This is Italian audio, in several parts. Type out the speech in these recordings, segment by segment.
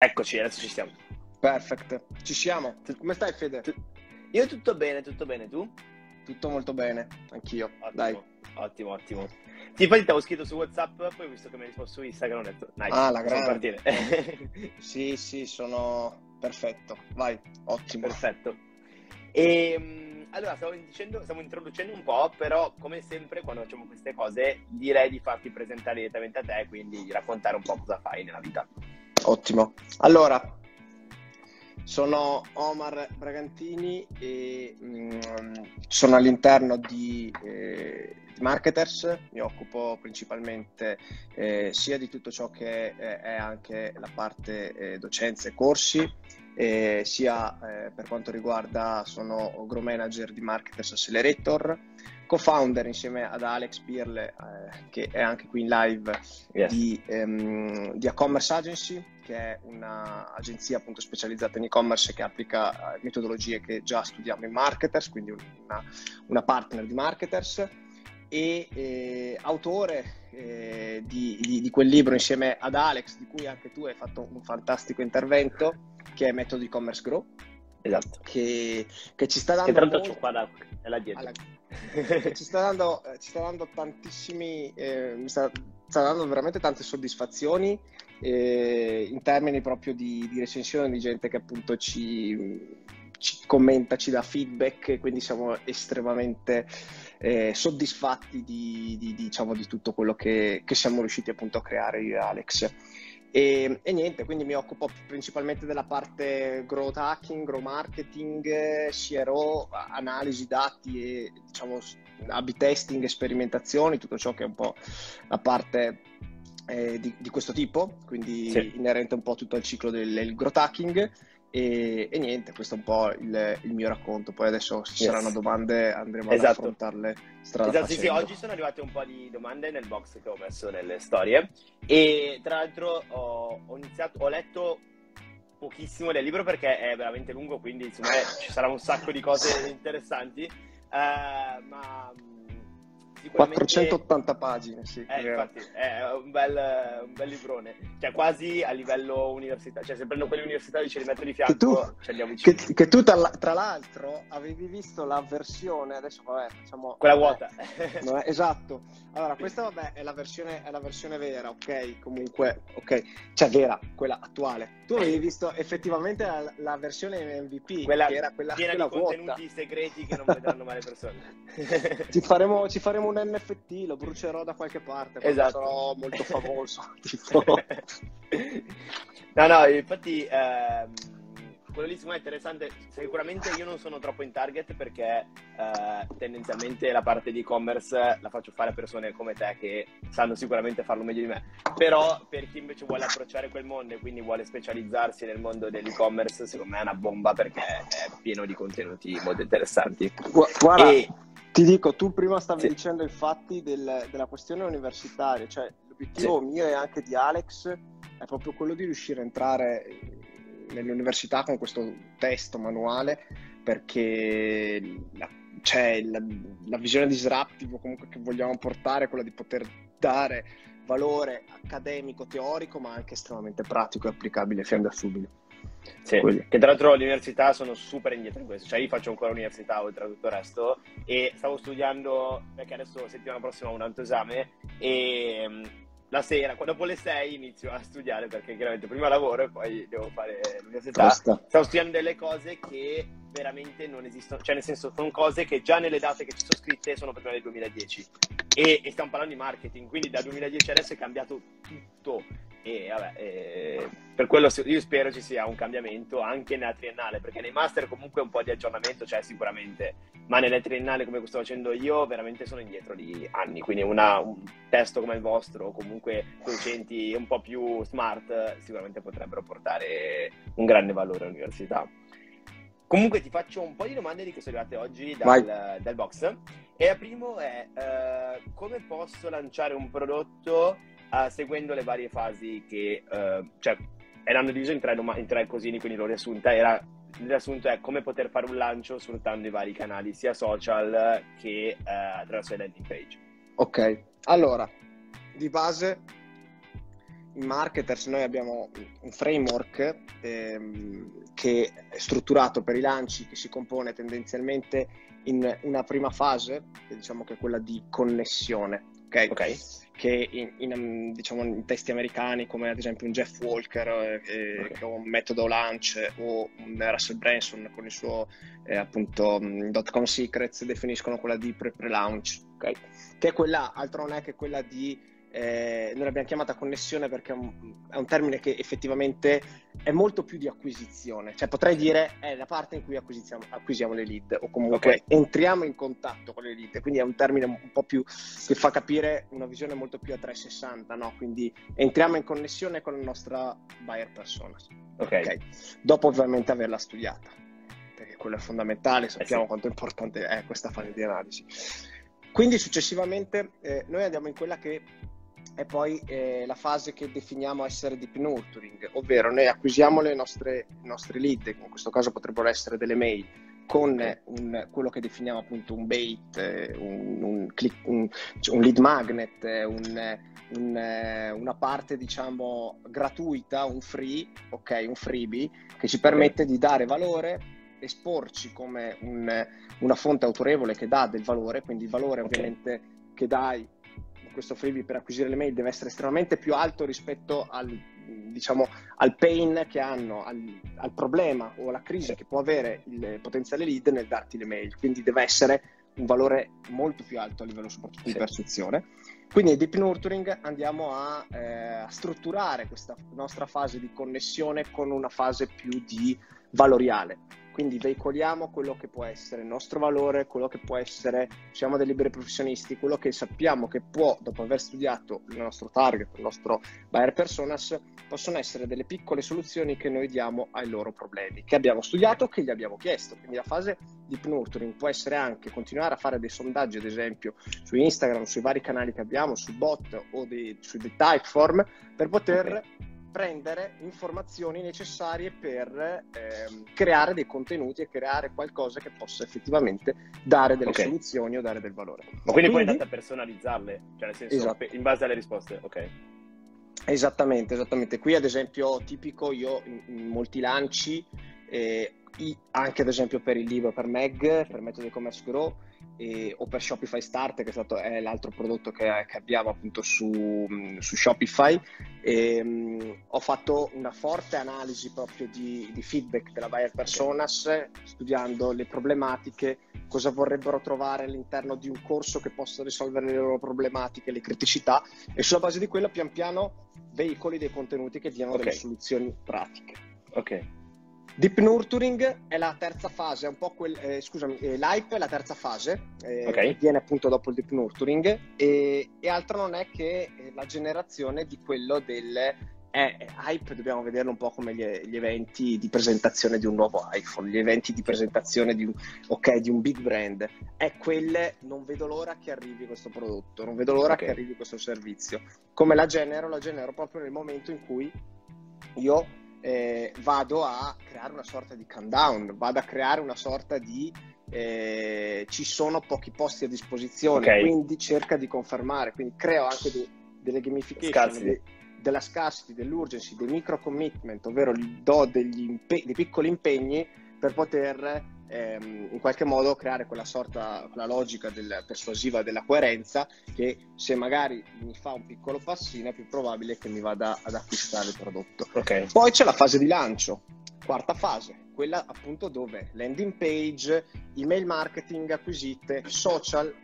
Eccoci, adesso ci siamo. Perfetto, ci siamo. Come stai Fede? Io tutto bene, tutto bene, tu? Tutto molto bene, anch'io. Ottimo, Dai. Ottimo, ottimo. Ti infatti ti avevo scritto su WhatsApp, poi ho visto che mi hai risposto su Instagram, ho detto, nice, Ah, la grande. partire. Sì, sì, sono perfetto. Vai, ottimo. Perfetto. E allora, stavo dicendo, stiamo introducendo un po', però come sempre quando facciamo queste cose direi di farti presentare direttamente a te, quindi di raccontare un po' cosa fai nella vita. Ottimo. Allora, sono Omar Bragantini e mm, sono all'interno di, eh, Marketers, mi occupo principalmente eh, sia di tutto ciò che è, è anche la parte eh, docenze e corsi, eh, sia eh, per quanto riguarda, sono Grow Manager di Marketers Accelerator, co-founder insieme ad Alex Birle, eh, che è anche qui in live, Yes. di, ehm, di A-Commerce Agency, che è un'agenzia appunto specializzata in e-commerce che applica eh, metodologie che già studiamo in Marketers, quindi una, una partner di Marketers e eh, autore eh, di, di- di quel libro insieme ad Alex, di cui anche tu hai fatto un fantastico intervento, che è Metodo e-commerce Grow, Esatto. che, che ci sta Che dando l'altro molto- c'ho qua da, è là dietro. alla- che ci sta dando, eh, ci sta dando tantissimi, eh, mi sta, sta dando veramente tante soddisfazioni eh, in termini proprio di, di recensione di gente che appunto ci, ci commenta, ci dà feedback, quindi siamo estremamente eh, soddisfatti di, di- diciamo, di tutto quello che, che siamo riusciti appunto a creare io e Alex. E, e niente, quindi mi occupo principalmente della parte growth hacking, grow marketing, CRO, analisi dati e diciamo A-B testing, sperimentazioni, tutto ciò che è un po' la parte eh, di, di questo tipo, quindi Sì. inerente un po' tutto al ciclo del del growth hacking. E, e niente, questo è un po' il, il mio racconto. Poi adesso se ci Yes. saranno domande andremo ad Esatto. affrontarle strada Esatto, sì, sì, oggi sono arrivate un po' di domande nel box che ho messo nelle storie e tra l'altro ho, ho iniziato, ho letto pochissimo del libro perché è veramente lungo, quindi me ci sarà un sacco di cose interessanti, eh, ma sicuramente... 480 pagine, sì. Eh, infatti, è un bel, un bel librone, cioè quasi a livello universitario, cioè se prendo quelli universitari ce li metto di Che fianco, tu, ce li che, che tu tra, l'altro avevi visto la versione, adesso vabbè, facciamo... Quella vuota. no, eh, esatto. Allora, questa vabbè è la versione, è la versione vera, ok? Comunque, ok. Cioè vera, quella attuale. Tu avevi visto effettivamente la, la versione MVP, quella che era quella, piena quella di vuota. contenuti segreti che non vedranno mai le persone. Ci faremo, ci faremo un NFT, lo brucerò da qualche parte, Esatto. sarò molto famoso. tipo. no, no, infatti ehm, quello lì secondo me è interessante. Sicuramente io non sono troppo in target perché eh, tendenzialmente la parte di e-commerce la faccio fare a persone come te che sanno sicuramente farlo meglio di me. Però per chi invece vuole approcciare quel mondo e quindi vuole specializzarsi nel mondo dell'e-commerce, secondo me è una bomba perché è pieno di contenuti molto interessanti. Gu- Guarda, E Ti dico, tu prima stavi Sì. dicendo infatti del- della questione universitaria, cioè l'obiettivo mio e anche di Alex è proprio quello di riuscire a entrare nell'università con questo testo manuale perché la, cioè, la, la visione disruptive comunque che vogliamo portare è quella di poter dare valore accademico, teorico, ma anche estremamente pratico e applicabile fin da subito. Sì, Quelli. che tra l'altro l'università sono super indietro in questo, cioè io faccio ancora l'università oltre a tutto il resto e stavo studiando, perché adesso settimana prossima ho un altro esame e mm, la sera, dopo le 6 inizio a studiare perché chiaramente prima lavoro e poi devo fare l'università. Basta. Stavo studiando delle cose che veramente non esistono, cioè nel senso sono cose che già nelle date che ci sono scritte sono prima del 2010 e, e stiamo parlando di marketing, quindi dal 2010 adesso è cambiato tutto e vabbè, eh, per quello io spero ci sia un cambiamento anche nella triennale, perché nei master comunque un po' di aggiornamento c'è sicuramente, ma nelle triennale come sto facendo io veramente sono indietro di anni, quindi una- un testo come il vostro o comunque docenti un po' più smart sicuramente potrebbero portare un grande valore all'università. Comunque ti faccio un po' di domande di che sono arrivate oggi dal, dal box. E la prima è eh, come posso lanciare un prodotto eh, seguendo le varie fasi che, eh, cioè, erano divise in tre, doma- in tre cosini, quindi l'ho riassunta. Era, il è come poter fare un lancio sfruttando i vari canali, sia social che eh, attraverso le landing page. Ok, allora, di base in Marketers noi abbiamo un framework ehm, che è strutturato per i lanci, che si compone tendenzialmente in una prima fase, diciamo che è quella di connessione, ok? okay. Che in, in, diciamo, in, testi americani, come ad esempio un Jeff Walker, eh, okay. o un metodo launch, o un Russell Branson con il suo eh, appunto dot com secrets, definiscono quella di pre-pre-launch, ok? Che è quella, altro non è che quella di eh, noi l'abbiamo chiamata connessione perché è un, è un, termine che effettivamente è molto più di acquisizione, cioè potrei dire è la parte in cui acquisiamo le lead o comunque okay. entriamo in contatto con le lead, quindi è un termine un po' più che fa capire una visione molto più a 360, no? quindi entriamo in connessione con la nostra buyer persona, okay. okay. dopo ovviamente averla studiata, perché quello è fondamentale, sappiamo eh sì. quanto è importante è questa fase di analisi. Quindi successivamente eh, noi andiamo in quella che è poi eh, la fase che definiamo essere deep nurturing, ovvero noi acquisiamo le nostre, nostre lead, in questo caso potrebbero essere delle mail, con un, quello che definiamo appunto un bait, un, un, click, un lead magnet, una parte diciamo gratuita, un free, ok, un freebie, che ci permette di dare valore, esporci come una fonte autorevole che dà del valore, quindi il valore okay. ovviamente che dai questo freebie per acquisire le mail deve essere estremamente più alto rispetto al, diciamo, al pain che hanno, al, al, problema o alla crisi che può avere il potenziale lead nel darti le mail. Quindi deve essere un valore molto più alto a livello soprattutto sì. di percezione. Quindi nel deep nurturing andiamo a, eh, a strutturare questa nostra fase di connessione con una fase più di valoriale quindi veicoliamo quello che può essere il nostro valore, quello che può essere, siamo dei liberi professionisti, quello che sappiamo che può, dopo aver studiato il nostro target, il nostro buyer personas, possono essere delle piccole soluzioni che noi diamo ai loro problemi, che abbiamo studiato, che gli abbiamo chiesto. Quindi la fase di nurturing può essere anche continuare a fare dei sondaggi, ad esempio, su Instagram, sui vari canali che abbiamo, su bot o dei, su dei typeform, per poter okay prendere informazioni necessarie per eh, creare dei contenuti e creare qualcosa che possa effettivamente dare delle okay. soluzioni o dare del valore. Ma quindi, quindi poi andate a personalizzarle, cioè nel senso esatto. in base alle risposte, ok? Esattamente, esattamente. Qui ad esempio tipico io in, in molti lanci, eh, anche ad esempio per il libro per Meg, per Metodo e-commerce grow, e, o per Shopify Start, che è, stato, è l'altro prodotto che, che abbiamo appunto su, su Shopify. E, um, ho fatto una forte analisi proprio di, di feedback della buyer personas, studiando le problematiche, cosa vorrebbero trovare all'interno di un corso che possa risolvere le loro problematiche, le criticità, e sulla base di quello pian piano veicoli dei contenuti che diano okay. delle soluzioni pratiche. Ok. Deep Nurturing è la terza fase, è un po' quel, eh, scusami, eh, l'hype è la terza fase, eh, okay. viene appunto dopo il Deep Nurturing e, e, altro non è che eh, la generazione di quello del eh, hype, dobbiamo vederlo un po' come gli, gli, eventi di presentazione di un nuovo iPhone, gli eventi di presentazione di un, okay, di un big brand, è quelle, non vedo l'ora che arrivi questo prodotto, non vedo l'ora okay. che arrivi questo servizio. Come la genero? La genero proprio nel momento in cui io eh, vado a creare una sorta di countdown, vado a creare una sorta di eh, ci sono pochi posti a disposizione, okay. quindi cerca di confermare, quindi creo anche de- delle gamification, de- della scarcity, dell'urgency, dei micro commitment, ovvero do degli impe- dei piccoli impegni per poter ehm, in qualche modo creare quella sorta, quella logica del, persuasiva della coerenza che se magari mi fa un piccolo passino è più probabile che mi vada ad acquistare il prodotto. Okay. Poi c'è la fase di lancio, quarta fase, quella appunto dove landing page, email marketing, acquisite, social,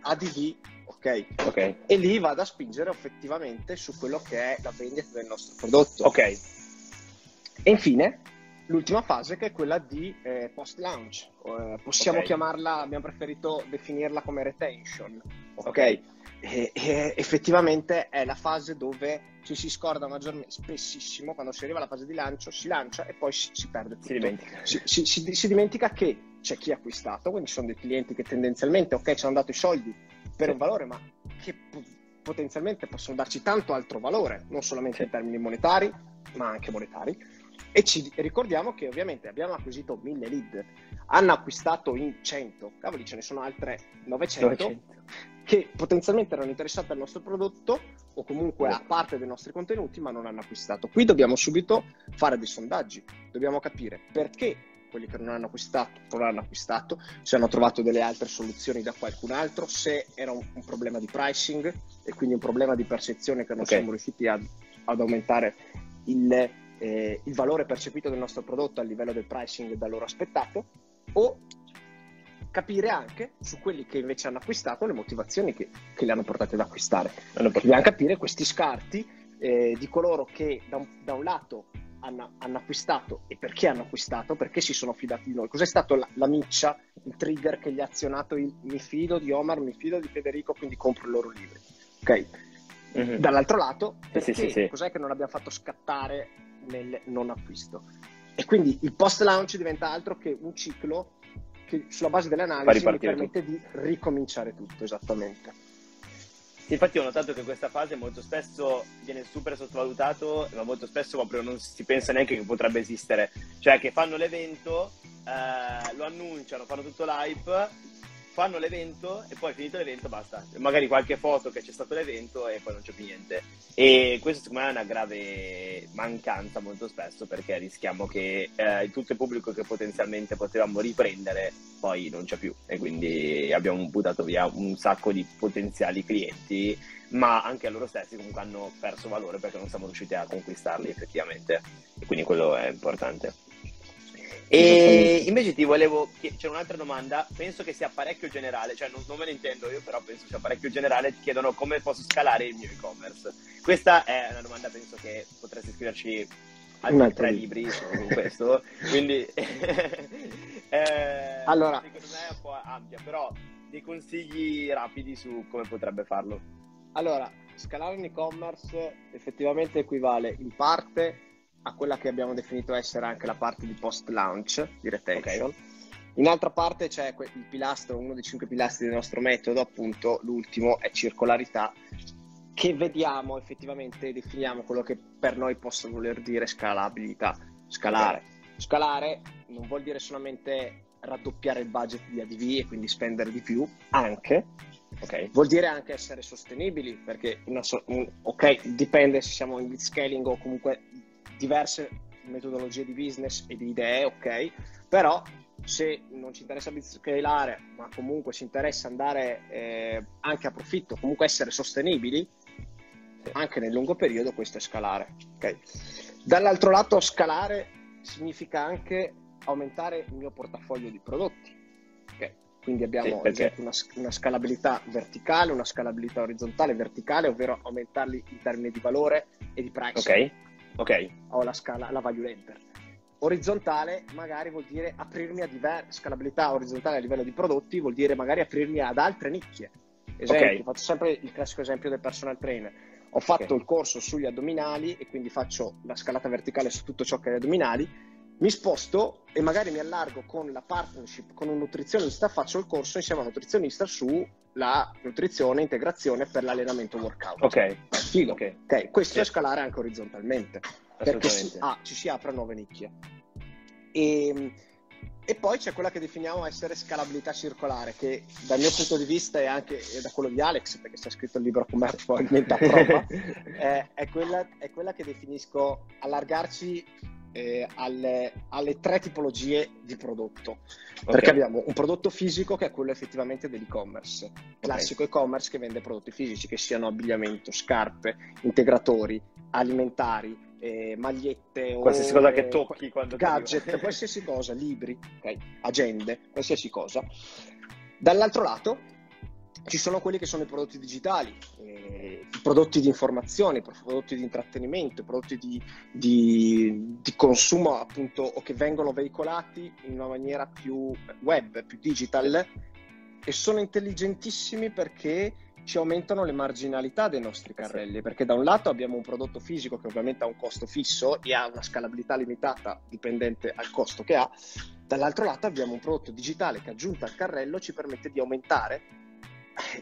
ok? Ok. E lì vado a spingere effettivamente su quello che è la vendita del nostro prodotto. Ok. E infine l'ultima fase che è quella di eh, post launch. Eh, possiamo okay. chiamarla, abbiamo preferito definirla come retention, ok? okay. E, e, effettivamente è la fase dove ci si scorda maggiormente, spessissimo, quando si arriva alla fase di lancio, si lancia e poi si, si perde tutto. Si dimentica. Si, si, si, dimentica che c'è chi ha acquistato, quindi ci sono dei clienti che tendenzialmente, ok, ci hanno dato i soldi per sì. un valore, ma che potenzialmente possono darci tanto altro valore, non solamente sì. in termini monetari, ma anche monetari e ci ricordiamo che ovviamente abbiamo acquisito mille lead, hanno acquistato in 100, cavoli ce ne sono altre 900, 900. che potenzialmente erano interessate al nostro prodotto o comunque a parte dei nostri contenuti ma non hanno acquistato. Qui dobbiamo subito fare dei sondaggi, dobbiamo capire perché quelli che non hanno acquistato non hanno acquistato, se hanno trovato delle altre soluzioni da qualcun altro, se era un, un problema di pricing e quindi un problema di percezione che non okay. siamo riusciti ad, ad aumentare il, eh, il valore percepito del nostro prodotto a livello del pricing da loro aspettato o capire anche su quelli che invece hanno acquistato le motivazioni che, che li hanno portati ad acquistare. Dobbiamo capire questi scarti eh, di coloro che da un, da un lato hanno, hanno, acquistato e perché hanno acquistato, perché si sono fidati di noi. Cos'è stato la, la miccia, il trigger che gli ha azionato il mi fido di Omar, mi fido di Federico, quindi compro i loro libri. Ok? Mm-hmm. Dall'altro lato, perché sì, sì, sì. cos'è che non abbiamo fatto scattare nel non acquisto? E quindi il post launch diventa altro che un ciclo che sulla base delle analisi mi permette tutto. di ricominciare tutto esattamente. Infatti ho notato che questa fase molto spesso viene super sottovalutato, ma molto spesso proprio non si pensa neanche che potrebbe esistere. Cioè che fanno l'evento, eh, lo annunciano, fanno tutto l'hype, fanno l'evento e poi finito l'evento basta. Magari qualche foto che c'è stato l'evento e poi non c'è più niente. E questo secondo me è una grave mancanza molto spesso perché rischiamo che eh, tutto il pubblico che potenzialmente potevamo riprendere poi non c'è più e quindi abbiamo buttato via un sacco di potenziali clienti ma anche loro stessi comunque hanno perso valore perché non siamo riusciti a conquistarli effettivamente e quindi quello è importante. E invece ti volevo c'è un'altra domanda, penso che sia parecchio generale, cioè non, non, me ne intendo io, però penso sia parecchio generale, ti chiedono come posso scalare il mio e-commerce. Questa è una domanda, penso che potresti scriverci altri tre libri su questo, quindi eh, allora, secondo me è un po' ampia, però dei consigli rapidi su come potrebbe farlo. Allora, scalare un e-commerce effettivamente equivale in parte a quella che abbiamo definito essere anche la parte di post launch di retention. Okay. In altra parte c'è il pilastro, uno dei cinque pilastri del nostro metodo, appunto l'ultimo è circolarità, che vediamo effettivamente, definiamo quello che per noi possa voler dire scalabilità. Scalare. Scalare non vuol dire solamente raddoppiare il budget di ADV e quindi spendere di più, anche, Okay. Vuol dire anche essere sostenibili, perché so- un, ok, dipende se siamo in scaling o comunque diverse metodologie di business e di idee, ok? Però se non ci interessa scalare, ma comunque ci interessa andare eh, anche a profitto, comunque essere sostenibili, anche nel lungo periodo, questo è scalare. Okay? Dall'altro lato, scalare significa anche aumentare il mio portafoglio di prodotti. Okay? Quindi abbiamo sì, una, una, scalabilità verticale, una scalabilità orizzontale, verticale, ovvero aumentarli in termini di valore e di price. Ok Ok. Ho la scala, la value enter. Orizzontale magari vuol dire aprirmi a diverse scalabilità orizzontale a livello di prodotti, vuol dire magari aprirmi ad altre nicchie. Esempio, okay. faccio sempre il classico esempio del personal trainer. Ho fatto okay. il corso sugli addominali e quindi faccio la scalata verticale su tutto ciò che è addominali. Mi sposto e magari mi allargo con la partnership con un nutrizionista, faccio il corso insieme a un nutrizionista sulla nutrizione e integrazione per l'allenamento workout. Ok. Figo. Okay. ok. Questo sì. è scalare anche orizzontalmente. Perché si, ah, ci si apre nuove nicchie. E, ehm, e, poi c'è quella che definiamo essere scalabilità circolare, che dal mio punto di vista e anche da quello di Alex, perché si è scritto il libro con me probabilmente a prova, è, è, quella, è quella che definisco allargarci eh, alle, alle, tre tipologie di prodotto. Okay. Perché abbiamo un prodotto fisico che è quello effettivamente dell'e-commerce, classico okay. e-commerce che vende prodotti fisici, che siano abbigliamento, scarpe, integratori, alimentari, eh, magliette, qualsiasi ore, cosa che tocchi quando gadget, qualsiasi cosa, libri, okay, agende, qualsiasi cosa. Dall'altro lato ci sono quelli che sono i prodotti digitali, eh, i prodotti di informazione, i prodotti di intrattenimento, i prodotti di, di, di, consumo appunto o che vengono veicolati in una maniera più web, più digital e sono intelligentissimi perché ci aumentano le marginalità dei nostri carrelli, perché da un lato abbiamo un prodotto fisico che ovviamente ha un costo fisso e ha una scalabilità limitata dipendente al costo che ha, dall'altro lato abbiamo un prodotto digitale che aggiunto al carrello ci permette di aumentare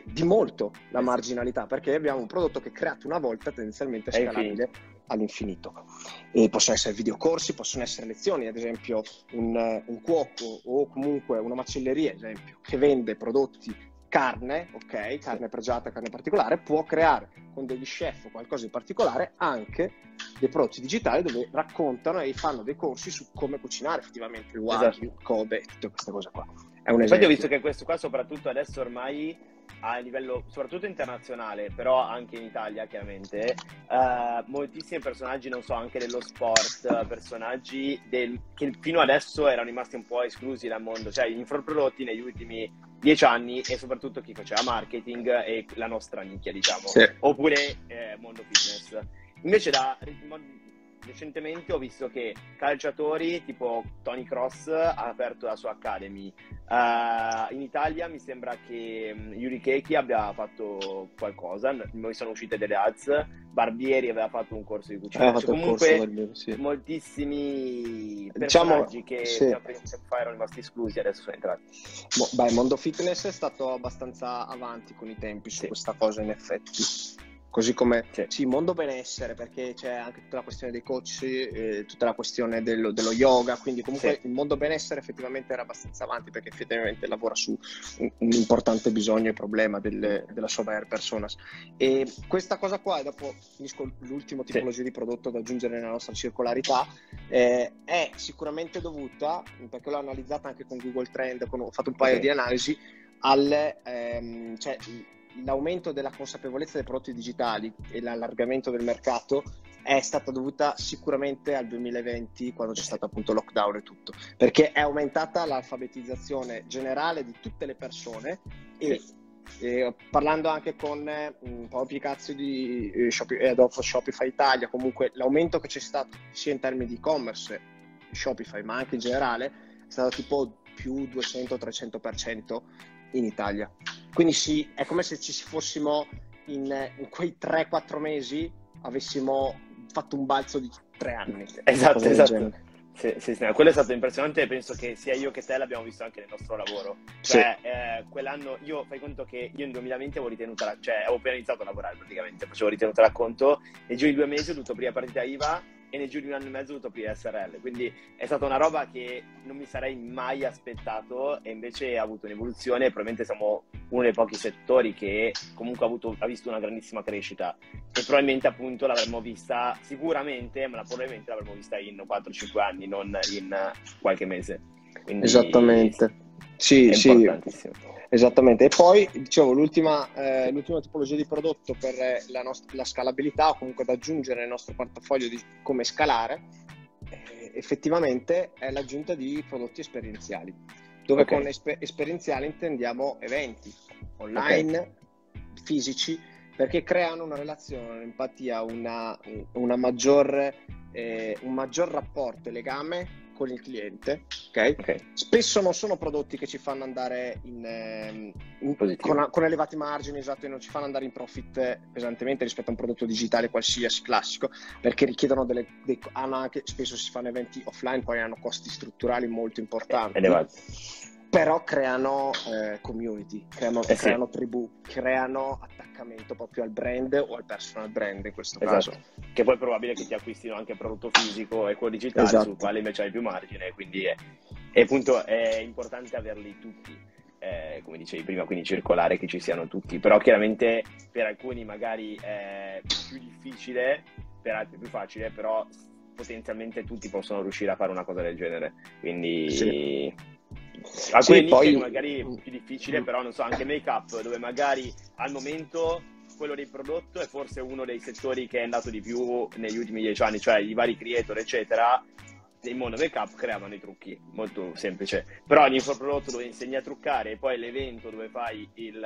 di molto la marginalità perché abbiamo un prodotto che creato una volta tendenzialmente scalabile all'infinito. E possono essere videocorsi, possono essere lezioni, ad esempio un, un cuoco o comunque una macelleria, ad esempio, che vende prodotti carne, ok, carne pregiata, carne particolare, può creare con degli chef o qualcosa di particolare anche dei prodotti digitali dove raccontano e fanno dei corsi su come cucinare effettivamente il wagyu, esatto. Kobe e tutte queste cose qua. È un Infatti ho visto che questo qua soprattutto adesso ormai a livello soprattutto internazionale, però anche in Italia chiaramente, uh, moltissimi personaggi, non so, anche dello sport, personaggi del, che fino adesso erano rimasti un po' esclusi dal mondo, cioè gli infoprodotti negli ultimi dieci anni e soprattutto chi faceva marketing e la nostra nicchia, diciamo, sì. oppure eh, mondo fitness. Invece da recentemente ho visto che calciatori tipo Tony Cross ha aperto la sua Academy. Uh, in Italia mi sembra che um, Yuri Keki abbia fatto qualcosa, noi sono uscite delle ads, Barbieri aveva fatto un corso di cucina. Cioè, comunque Barbieri, sì. moltissimi diciamo, personaggi che sì. fa erano rimasti esclusi adesso sono entrati. Mo, beh, Mondo Fitness è stato abbastanza avanti con i tempi su sì. questa cosa in effetti. Così come sì. sì, mondo benessere, perché c'è anche tutta la questione dei coach, eh, tutta la questione dello, dello, yoga, quindi comunque sì. il mondo benessere effettivamente era abbastanza avanti perché effettivamente lavora su un, un importante bisogno e problema del, della sua buyer personas. E questa cosa qua, e dopo finisco l'ultima tipologia sì. di prodotto da aggiungere nella nostra circolarità, eh, è sicuramente dovuta, perché l'ho analizzata anche con Google Trend, con, ho fatto un paio okay. di analisi, al, ehm, cioè, l'aumento della consapevolezza dei prodotti digitali e l'allargamento del mercato è stata dovuta sicuramente al 2020 quando c'è stato appunto lockdown e tutto perché è aumentata l'alfabetizzazione generale di tutte le persone e, e parlando anche con eh, un po' di cazzo di eh, Shopify, eh, Shopify Italia comunque l'aumento che c'è stato sia in termini di e-commerce Shopify ma anche in generale è stato tipo più 200-300% in Italia. Quindi sì, è come se ci fossimo in, in quei 3-4 mesi avessimo fatto un balzo di 3 anni. Esatto, esatto. Sì, sì, sì, quello è stato impressionante e penso che sia io che te l'abbiamo visto anche nel nostro lavoro. Cioè, sì. eh, quell'anno, io fai conto che io nel 2020 avevo ritenuto, cioè avevo appena iniziato a lavorare praticamente, facevo ritenuto racconto e giù in due mesi ho dovuto aprire partita IVA e nel giro di un anno e mezzo ho dovuto aprire. Quindi è stata una roba che non mi sarei mai aspettato e invece ha avuto un'evoluzione. Probabilmente siamo uno dei pochi settori che comunque ha, avuto, ha visto una grandissima crescita e probabilmente appunto l'avremmo vista sicuramente, ma probabilmente l'avremmo vista in 4-5 anni, non in qualche mese. Quindi, Esattamente. Sì, sì. Esattamente, e poi dicevo l'ultima, eh, l'ultima tipologia di prodotto per la, nost- la, scalabilità o comunque da aggiungere nel nostro portafoglio di come scalare eh, effettivamente è l'aggiunta di prodotti esperienziali, dove okay. con esper- esperienziali intendiamo eventi online, okay. fisici, perché creano una relazione, un'empatia, una, una maggior, eh, un maggior rapporto e legame con il cliente, okay? ok? Spesso non sono prodotti che ci fanno andare in, ehm, in, con, con, elevati margini, esatto, e non ci fanno andare in profit pesantemente rispetto a un prodotto digitale qualsiasi classico, perché richiedono delle, dei, hanno anche, spesso si fanno eventi offline, poi hanno costi strutturali molto importanti. Elevati però creano eh, community, creano, eh sì. creano, tribù, creano attaccamento proprio al brand o al personal brand in questo esatto. caso. Che poi è probabile che ti acquistino anche prodotto fisico e quello digitale esatto. sul quale invece hai più margine, quindi è, è, appunto, è importante averli tutti. Eh, come dicevi prima, quindi circolare che ci siano tutti, però chiaramente per alcuni magari è più difficile, per altri più facile, però potenzialmente tutti possono riuscire a fare una cosa del genere. Quindi sì alcune sì, poi... magari più difficile, però non so, anche make up, dove magari al momento quello del prodotto è forse uno dei settori che è andato di più negli ultimi dieci anni, cioè i vari creator, eccetera, nel mondo make up creavano i trucchi, molto semplice. Però l'infoprodotto dove insegni a truccare e poi l'evento dove fai il,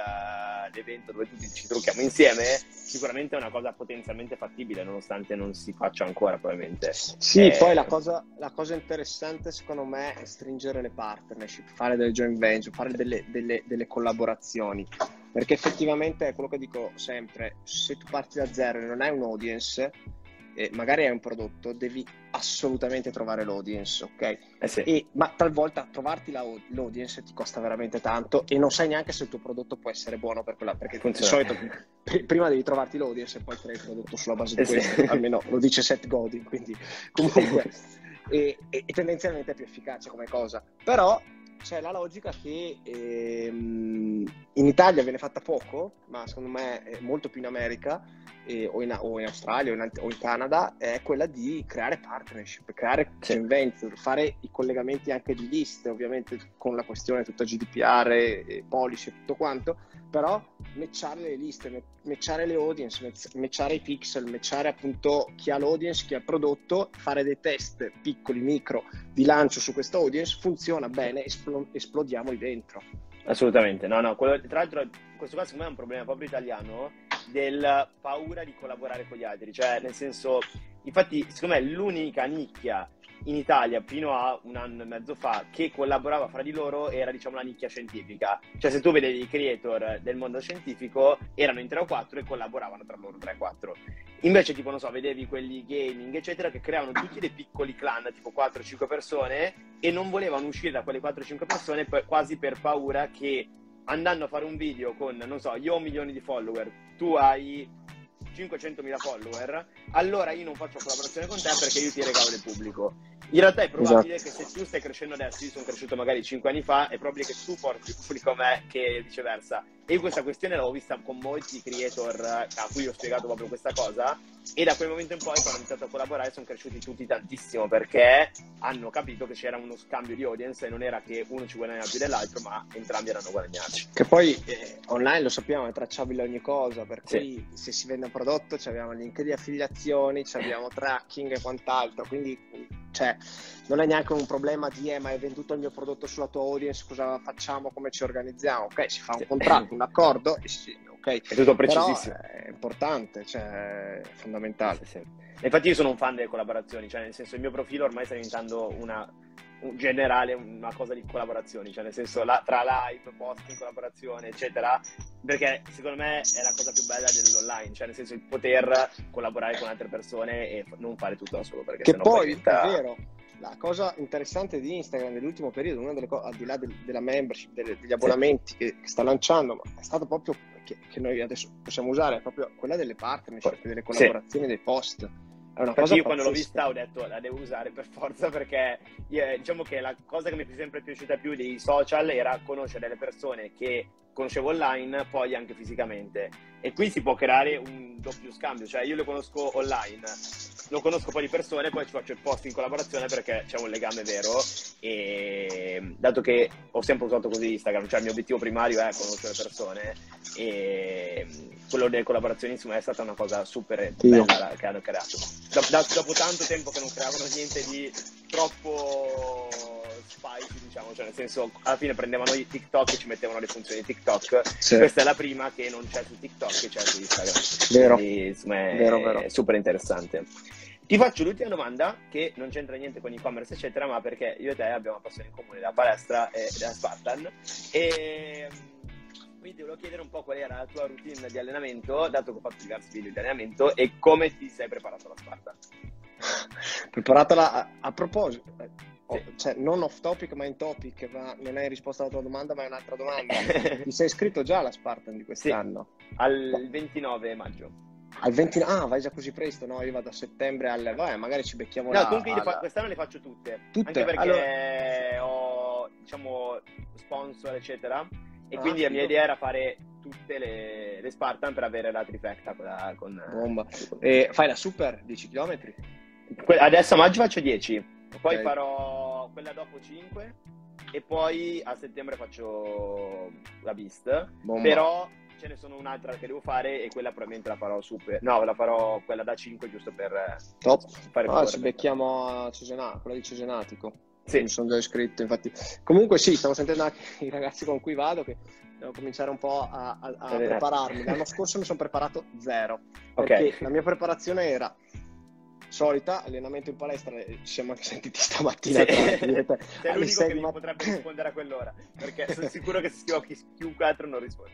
l'evento dove tutti ci trucchiamo insieme, sicuramente è una cosa potenzialmente fattibile, nonostante non si faccia ancora probabilmente. Sì, eh... poi la cosa, la cosa, interessante secondo me è stringere le partnership, fare delle joint venture, fare delle, delle, delle collaborazioni. Perché effettivamente è quello che dico sempre, se tu parti da zero e non hai un audience, eh, magari hai un prodotto, devi assolutamente trovare l'audience, ok? Eh sì. E, ma talvolta trovarti la, l'audience ti costa veramente tanto e non sai neanche se il tuo prodotto può essere buono per quella, perché Funziona. di solito pr- prima devi trovarti l'audience e poi crei il prodotto sulla base di Eh sì. questo, almeno lo dice Seth Godin, quindi comunque e, e- e tendenzialmente è più efficace come cosa. Però c'è la logica che ehm, in Italia viene fatta poco, ma secondo me è molto più in America eh, o, in, o in Australia o in, o in Canada, è quella di creare partnership, creare Sì. venture, fare i collegamenti anche di liste, ovviamente con la questione tutta GDPR, e policy e tutto quanto, però matchare le liste, matchare le audience, match- matchare i pixel, matchare appunto chi ha l'audience, chi ha il prodotto, fare dei test piccoli, micro di lancio su questa audience, funziona bene, esplo- esplodiamoli dentro. Assolutamente, no, no, quello- tra l'altro questo qua secondo me è un problema proprio italiano del paura di collaborare con gli altri, cioè nel senso, infatti secondo me l'unica nicchia in Italia fino a un anno e mezzo fa che collaborava fra di loro era diciamo la nicchia scientifica, cioè se tu vedevi i creator del mondo scientifico erano in 3 o 4 e collaboravano tra loro 3 o 4. Invece tipo non so, vedevi quelli gaming eccetera che creavano tutti dei piccoli clan tipo 4-5 persone e non volevano uscire da quelle 4-5 persone per- quasi per paura che andando a fare un video con, non so, io ho un milione di follower, tu hai 500.000 follower, allora io non faccio collaborazione con te perché io ti regalo del pubblico. In realtà è probabile Esatto. che se tu stai crescendo adesso, io sono cresciuto magari 5 anni fa, è probabile che tu porti il pubblico a me che viceversa. E io questa questione l'avevo vista con molti creator eh, a cui ho spiegato proprio questa cosa e da quel momento in poi quando ho iniziato a collaborare sono cresciuti tutti tantissimo perché hanno capito che c'era uno scambio di audience e non era che uno ci guadagnava più dell'altro ma entrambi erano guadagnarci. Che poi eh, online lo sappiamo, è tracciabile ogni cosa, per Sì. cui se si vende un prodotto ci abbiamo link di affiliazioni, ci abbiamo tracking e quant'altro, quindi cioè, non è neanche un problema di eh, ma hai venduto il mio prodotto sulla tua audience, cosa facciamo, come ci organizziamo? Ok, si fa un Sì. contratto, un accordo, si- ok, È tutto però precisissimo. è importante, cioè, è fondamentale. Sì, sì. Infatti io sono un fan delle collaborazioni, cioè nel senso il mio profilo ormai sta diventando una un generale, una cosa di collaborazioni, cioè nel senso la- tra live, post in collaborazione, eccetera, perché secondo me è la cosa più bella dell'online, cioè nel senso il poter collaborare con altre persone e non fare tutto da solo, perché Che sennò poi diventa... è vero, la cosa interessante di Instagram nell'ultimo periodo, una delle cose al di là del- della membership, delle- degli abbonamenti che, che sta lanciando, ma è stato proprio che, che noi adesso possiamo usare, è proprio quella delle partnership, delle collaborazioni, dei post. È una cosa io quando l'ho vista ho detto la devo usare per forza perché eh, diciamo che la cosa che mi è sempre piaciuta più dei social era conoscere delle persone che conoscevo online poi anche fisicamente e qui si può creare un doppio scambio cioè io le conosco online lo conosco poi di persone poi ci faccio il post in collaborazione perché c'è un legame vero e dato che ho sempre usato così Instagram cioè il mio obiettivo primario è conoscere persone e quello delle collaborazioni insomma è stata una cosa super Io. bella che hanno creato dopo tanto tempo che non creavano niente di troppo spicy, diciamo, cioè nel senso alla fine prendevano i TikTok e ci mettevano le funzioni TikTok. Sì. Questa è la prima che non c'è su TikTok e c'è su Instagram. Vero. Quindi, insomma, è, Vero, vero. super interessante. Ti faccio l'ultima domanda che non c'entra niente con e-commerce, eccetera, ma perché io e te abbiamo una passione in comune della palestra e della Spartan. E mm, quindi volevo chiedere un po' qual era la tua routine di allenamento, dato che ho fatto diversi video di allenamento, e come ti sei preparato alla Spartan. Preparatela a, a proposito, eh, oh, Sì. cioè non off topic ma in topic, ma non hai risposto alla tua domanda ma è un'altra domanda. Ti sei iscritto già alla Spartan di quest'anno? Al 29 maggio. Al 20... Ah, vai già così presto? No, io vado a settembre al... Vabbè, magari ci becchiamo No, là, comunque le fa- alla- quest'anno le faccio tutte. Tutte? Anche perché ho, diciamo, sponsor, eccetera. E Ah, quindi la mia idea era fare tutte le, le Spartan per avere la trifecta. Quella con, Bomba. E fai la super 10 km? Adesso a maggio faccio 10, poi Ok. farò quella dopo 5 e poi a settembre faccio la Beast. Bomba. Però ce ne sono un'altra che devo fare e quella probabilmente la farò super. No, la farò quella da 5 giusto per eh, Top. fare Ah, ci becchiamo a Cesenatico, quella di Cesenatico. Sì. Mi sono già iscritto, infatti. Comunque sì, stavo sentendo anche i ragazzi con cui vado che devo cominciare un po' a, a- a prepararmi. L'anno scorso mi sono preparato zero, Ok. perché la mia preparazione era solita, allenamento in palestra, eh, ci siamo anche sentiti stamattina. Sì. Sei l'unico che mi ma... potrebbe rispondere a quell'ora, perché sono sicuro che schiocchi chiunque altro non risponde.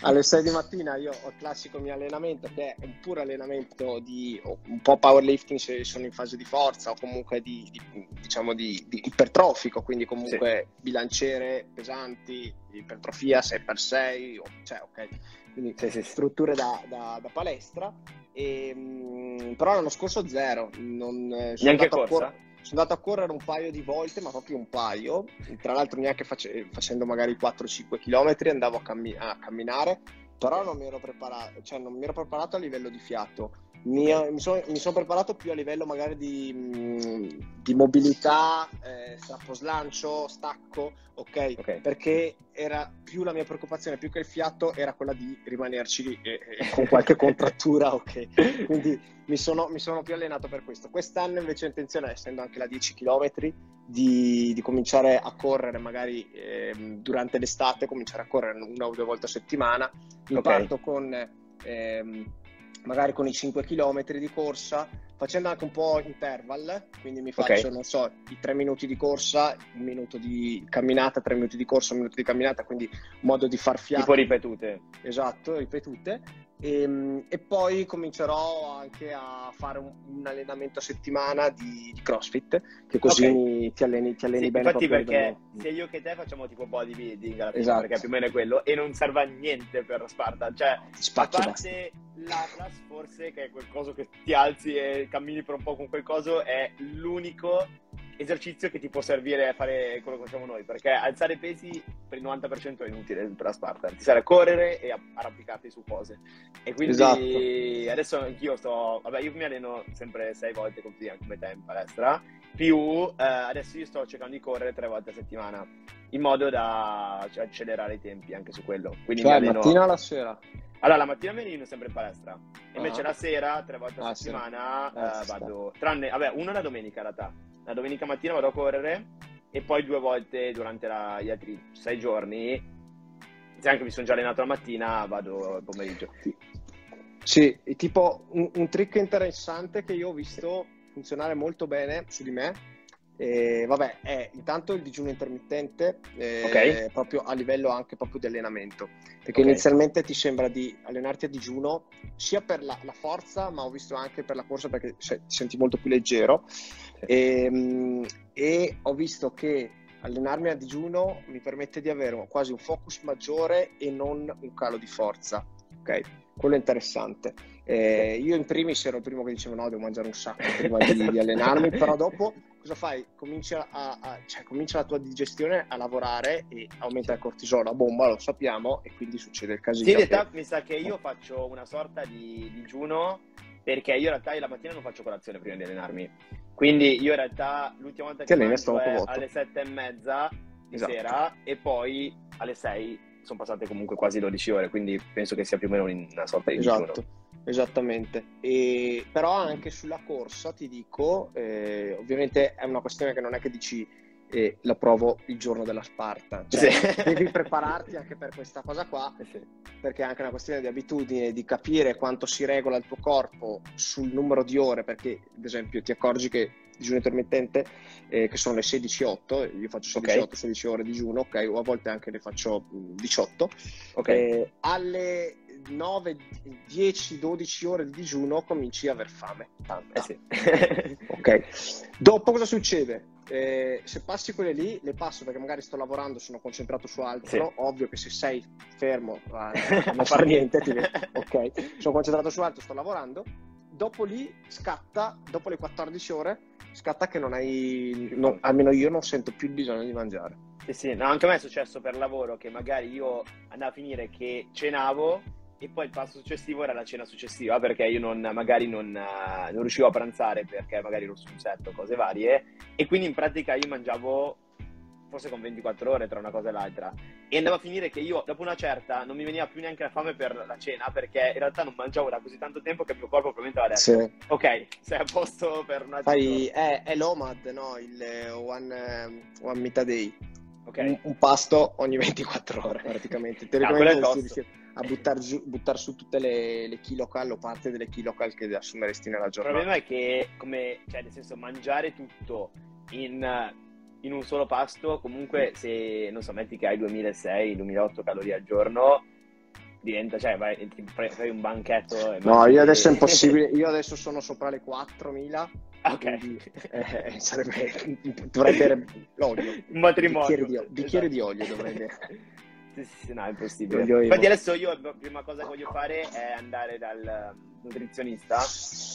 Alle 6 di mattina io ho il classico mio allenamento, che è un puro allenamento di un po' powerlifting se sono in fase di forza o comunque di, di diciamo di, di, ipertrofico, quindi comunque sì. bilanciere pesanti, ipertrofia 6x6, cioè ok, quindi sì, strutture da, da, da palestra e, ehm, mh, però l'anno scorso zero. Non, eh, neanche corsa? Cor- sono andato a correre un paio di volte, ma proprio un paio. Tra l'altro, neanche face- facendo magari 4-5 km andavo a, cammi- a, camminare, però non mi ero preparato, cioè non mi ero preparato a livello di fiato. Mi, mi, sono, mi sono preparato più a livello magari di, mm, di mobilità, eh, strappo slancio, stacco, ok? okay. Perché era più la mia preoccupazione, più che il fiato, era quella di rimanerci eh, eh con qualche contrattura, ok? Quindi mi sono, mi sono, più allenato per questo. Quest'anno invece ho intenzione, essendo anche la 10 km, di, di cominciare a correre magari eh, durante l'estate, cominciare a correre una o due volte a settimana. Mi okay. parto con... Ehm, magari con i 5 km di corsa, facendo anche un po' interval, quindi mi faccio, okay. non so, i 3 minuti di corsa, un minuto di camminata, 3 minuti di corsa, un minuto di camminata, quindi modo di far fiato. Tipo ripetute. Esatto, ripetute. E, ehm, e, poi comincerò anche a fare un, un allenamento a settimana di, di, CrossFit, che così okay. ti alleni, ti alleni sì, bene. Infatti, perché sia io che te facciamo tipo bodybuilding alla fine, esatto. perché più o meno è quello, e non serve a niente per Sparta. Cioè, a parte l'Atlas, forse, che è quel coso che ti alzi e cammini per un po' con quel coso, è l'unico esercizio che ti può servire a fare quello che facciamo noi, perché alzare pesi per il 90% è inutile per la Sparta, ti serve correre e arrampicarti su cose. E quindi esatto. adesso anch'io sto, vabbè io mi alleno sempre sei volte come te in palestra, più eh, adesso io sto cercando di correre tre volte a settimana, in modo da cioè, accelerare i tempi anche su quello. Quindi cioè, alleno... mattina o la sera? Allora, la mattina mi alleno sempre in palestra, invece ah. la sera, tre volte a ah, settimana, sì. eh, vado, tranne, vabbè, una la domenica in realtà, la domenica mattina vado a correre e poi due volte durante la, gli altri sei giorni, se anche mi sono già allenato la mattina, vado al pomeriggio. Sì, tipo un, un trick interessante che io ho visto funzionare molto bene su di me eh, vabbè, è intanto il digiuno intermittente, eh, okay. proprio a livello anche proprio di allenamento, perché okay. inizialmente ti sembra di allenarti a digiuno sia per la, la, forza, ma ho visto anche per la corsa perché cioè, ti senti molto più leggero. Sì. E, ehm, e ho visto che allenarmi a digiuno mi permette di avere quasi un focus maggiore e non un calo di forza. Ok, quello è interessante. Eh, io in primis ero il primo che dicevo no, devo mangiare un sacco prima di, di allenarmi, però dopo cosa fai? Comincia, a, a, cioè, comincia, la tua digestione a lavorare e aumenta il cortisolo a bomba, lo sappiamo, e quindi succede il casino. Sì, in realtà che... mi sa che io faccio una sorta di digiuno perché io in realtà io la mattina non faccio colazione prima di allenarmi. Quindi io in realtà l'ultima volta che, mangio è alle sette e mezza di esatto. sera e poi alle sei sono passate comunque quasi 12 ore, quindi penso che sia più o meno una sorta di esatto. digiuno. Esattamente, e, però anche sulla corsa ti dico, eh, ovviamente è una questione che non è che dici eh, la provo il giorno della Sparta, cioè, sì. devi prepararti anche per questa cosa qua, eh sì. perché è anche una questione di abitudine, di capire quanto si regola il tuo corpo sul numero di ore, perché ad esempio ti accorgi che digiuno intermittente, eh, che sono le 16-8, io faccio 16-8, okay. 16 ore di digiuno, ok, o a volte anche ne faccio 18, okay. eh, alle 9, 10, 12 ore di digiuno cominci a aver fame. Eh sì. ok. Dopo cosa succede? Eh, se passi quelle lì, le passo perché magari sto lavorando, sono concentrato su altro. Sì. Ovvio che se sei fermo a non fare niente, ti ok, sono concentrato su altro, sto lavorando. Dopo lì scatta, dopo le 14 ore, scatta che non hai, no, almeno io non sento più il bisogno di mangiare. Sì, sì, no, anche a me è successo per lavoro che magari io andavo a finire che cenavo e poi il passo successivo era la cena successiva perché io non, magari non, uh, non, riuscivo a pranzare perché magari ero su un set o cose varie. E quindi in pratica io mangiavo forse con 24 ore tra una cosa e l'altra. E andava a finire che io dopo una certa non mi veniva più neanche la fame per la cena perché in realtà non mangiavo da così tanto tempo che il mio corpo probabilmente aveva detto sì. ok sei a posto per una Fai, è, è, l'OMAD no? il one, one meat a day. Okay. un, un, pasto ogni 24 ore praticamente. Teoricamente no, a buttar, giù, buttar su tutte le, le kilocal o parte delle kilocal che assumeresti nella Il giornata. problema è che, come, cioè, nel senso, mangiare tutto in, in un solo pasto, comunque, se non so, metti che hai 2006-2008 calorie al giorno, diventa, cioè, vai, ti fai, un banchetto. No, io adesso è impossibile, io adesso sono sopra le 4000, ok. quindi eh, sarebbe, dovrei bere l'olio. Un matrimonio. Bicchiere di, bicchiere Esatto. di olio dovrei bere. Sì, no, è impossibile. Voglio io. Infatti adesso io la prima cosa che voglio fare è andare dal nutrizionista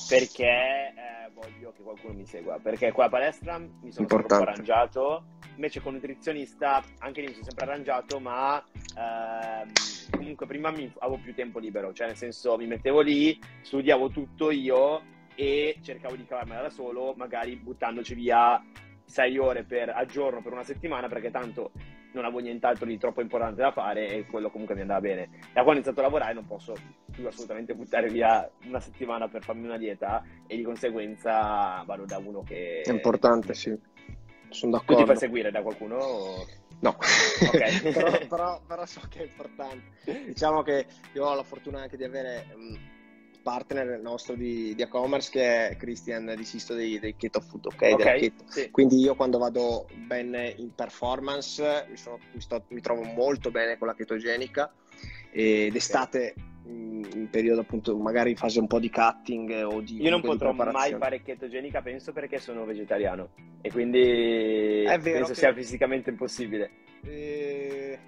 perché eh, voglio che qualcuno mi segua. Perché qua a palestra mi sono sempre arrangiato, invece con nutrizionista anche lì mi sono sempre arrangiato, ma ehm, comunque prima mi, avevo più tempo libero, cioè nel senso mi mettevo lì, studiavo tutto io e cercavo di cavarmela da solo, magari buttandoci via sei ore per, al giorno per una settimana perché tanto non avevo nient'altro di troppo importante da fare e quello comunque mi andava bene. Da quando ho iniziato a lavorare non posso più assolutamente buttare via una settimana per farmi una dieta e di conseguenza vado da uno che... È importante, sì. Sono Tu ti d'accordo. fai seguire da qualcuno? o- No, Ok. però, però- però so che è importante. Diciamo che io ho la fortuna anche di avere un partner nostro di, di e-commerce che è Christian di Sisto dei, dei Keto Food, ok? Della Ok, Keto. sì. Quindi io quando vado bene in performance mi, sono- mi sto- mi trovo molto bene con la chetogenica e d'estate in, in periodo appunto magari in fase un po' di cutting o di Io non potrò mai fare chetogenica, penso, perché sono vegetariano e quindi È vero penso sia fisicamente impossibile. Eh,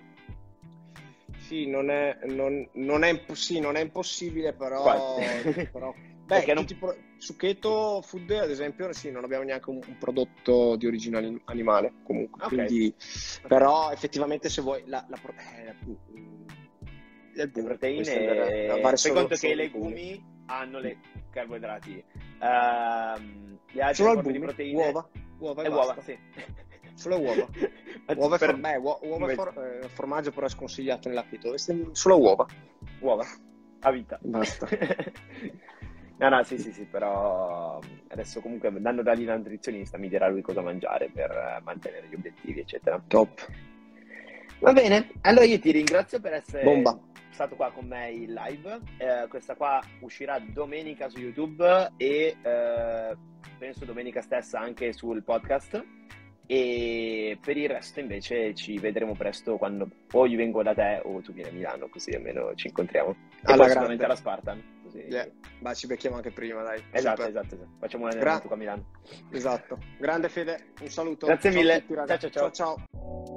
Sì, non è, non, non è sì, non è impossibile, però... Però- beh, non- pro- su Keto Food, ad esempio, sì, non abbiamo neanche un, un prodotto di origine anim- animale, comunque. Ok. Quindi, però, effettivamente, se vuoi... La, la eh, le proteine, proteine, fai conto che i legumi hanno le carboidrati, Ehm, le altre Solo di proteine uova, uova e, e uova, sì. Solo uova. Uova per- for- beh, uo- uova for- eh, formaggio però è sconsigliato nella. Dovreste- Solo uova. uova a vita. Basta. no, no, sì, sì, sì, però adesso comunque andando da lì da nutrizionista mi dirà lui cosa mangiare per eh, mantenere gli obiettivi, eccetera. Top. Va bene, allora io ti ringrazio per essere Bomba. stato qua con me in live. Eh, questa qua uscirà domenica su YouTube e eh, penso domenica stessa anche sul podcast. E per il resto invece ci vedremo presto quando o io vengo da te o tu vieni a Milano, così almeno ci incontriamo. E Alla grande. alla Spartan. Così... Yeah. Ma ci becchiamo anche prima, dai. Esatto, esatto, esatto. Facciamo un Gra- allenamento qua a Milano. Esatto. Grande Fede, un saluto. Grazie Ciao mille. tutti, ciao, ciao. ciao. ciao.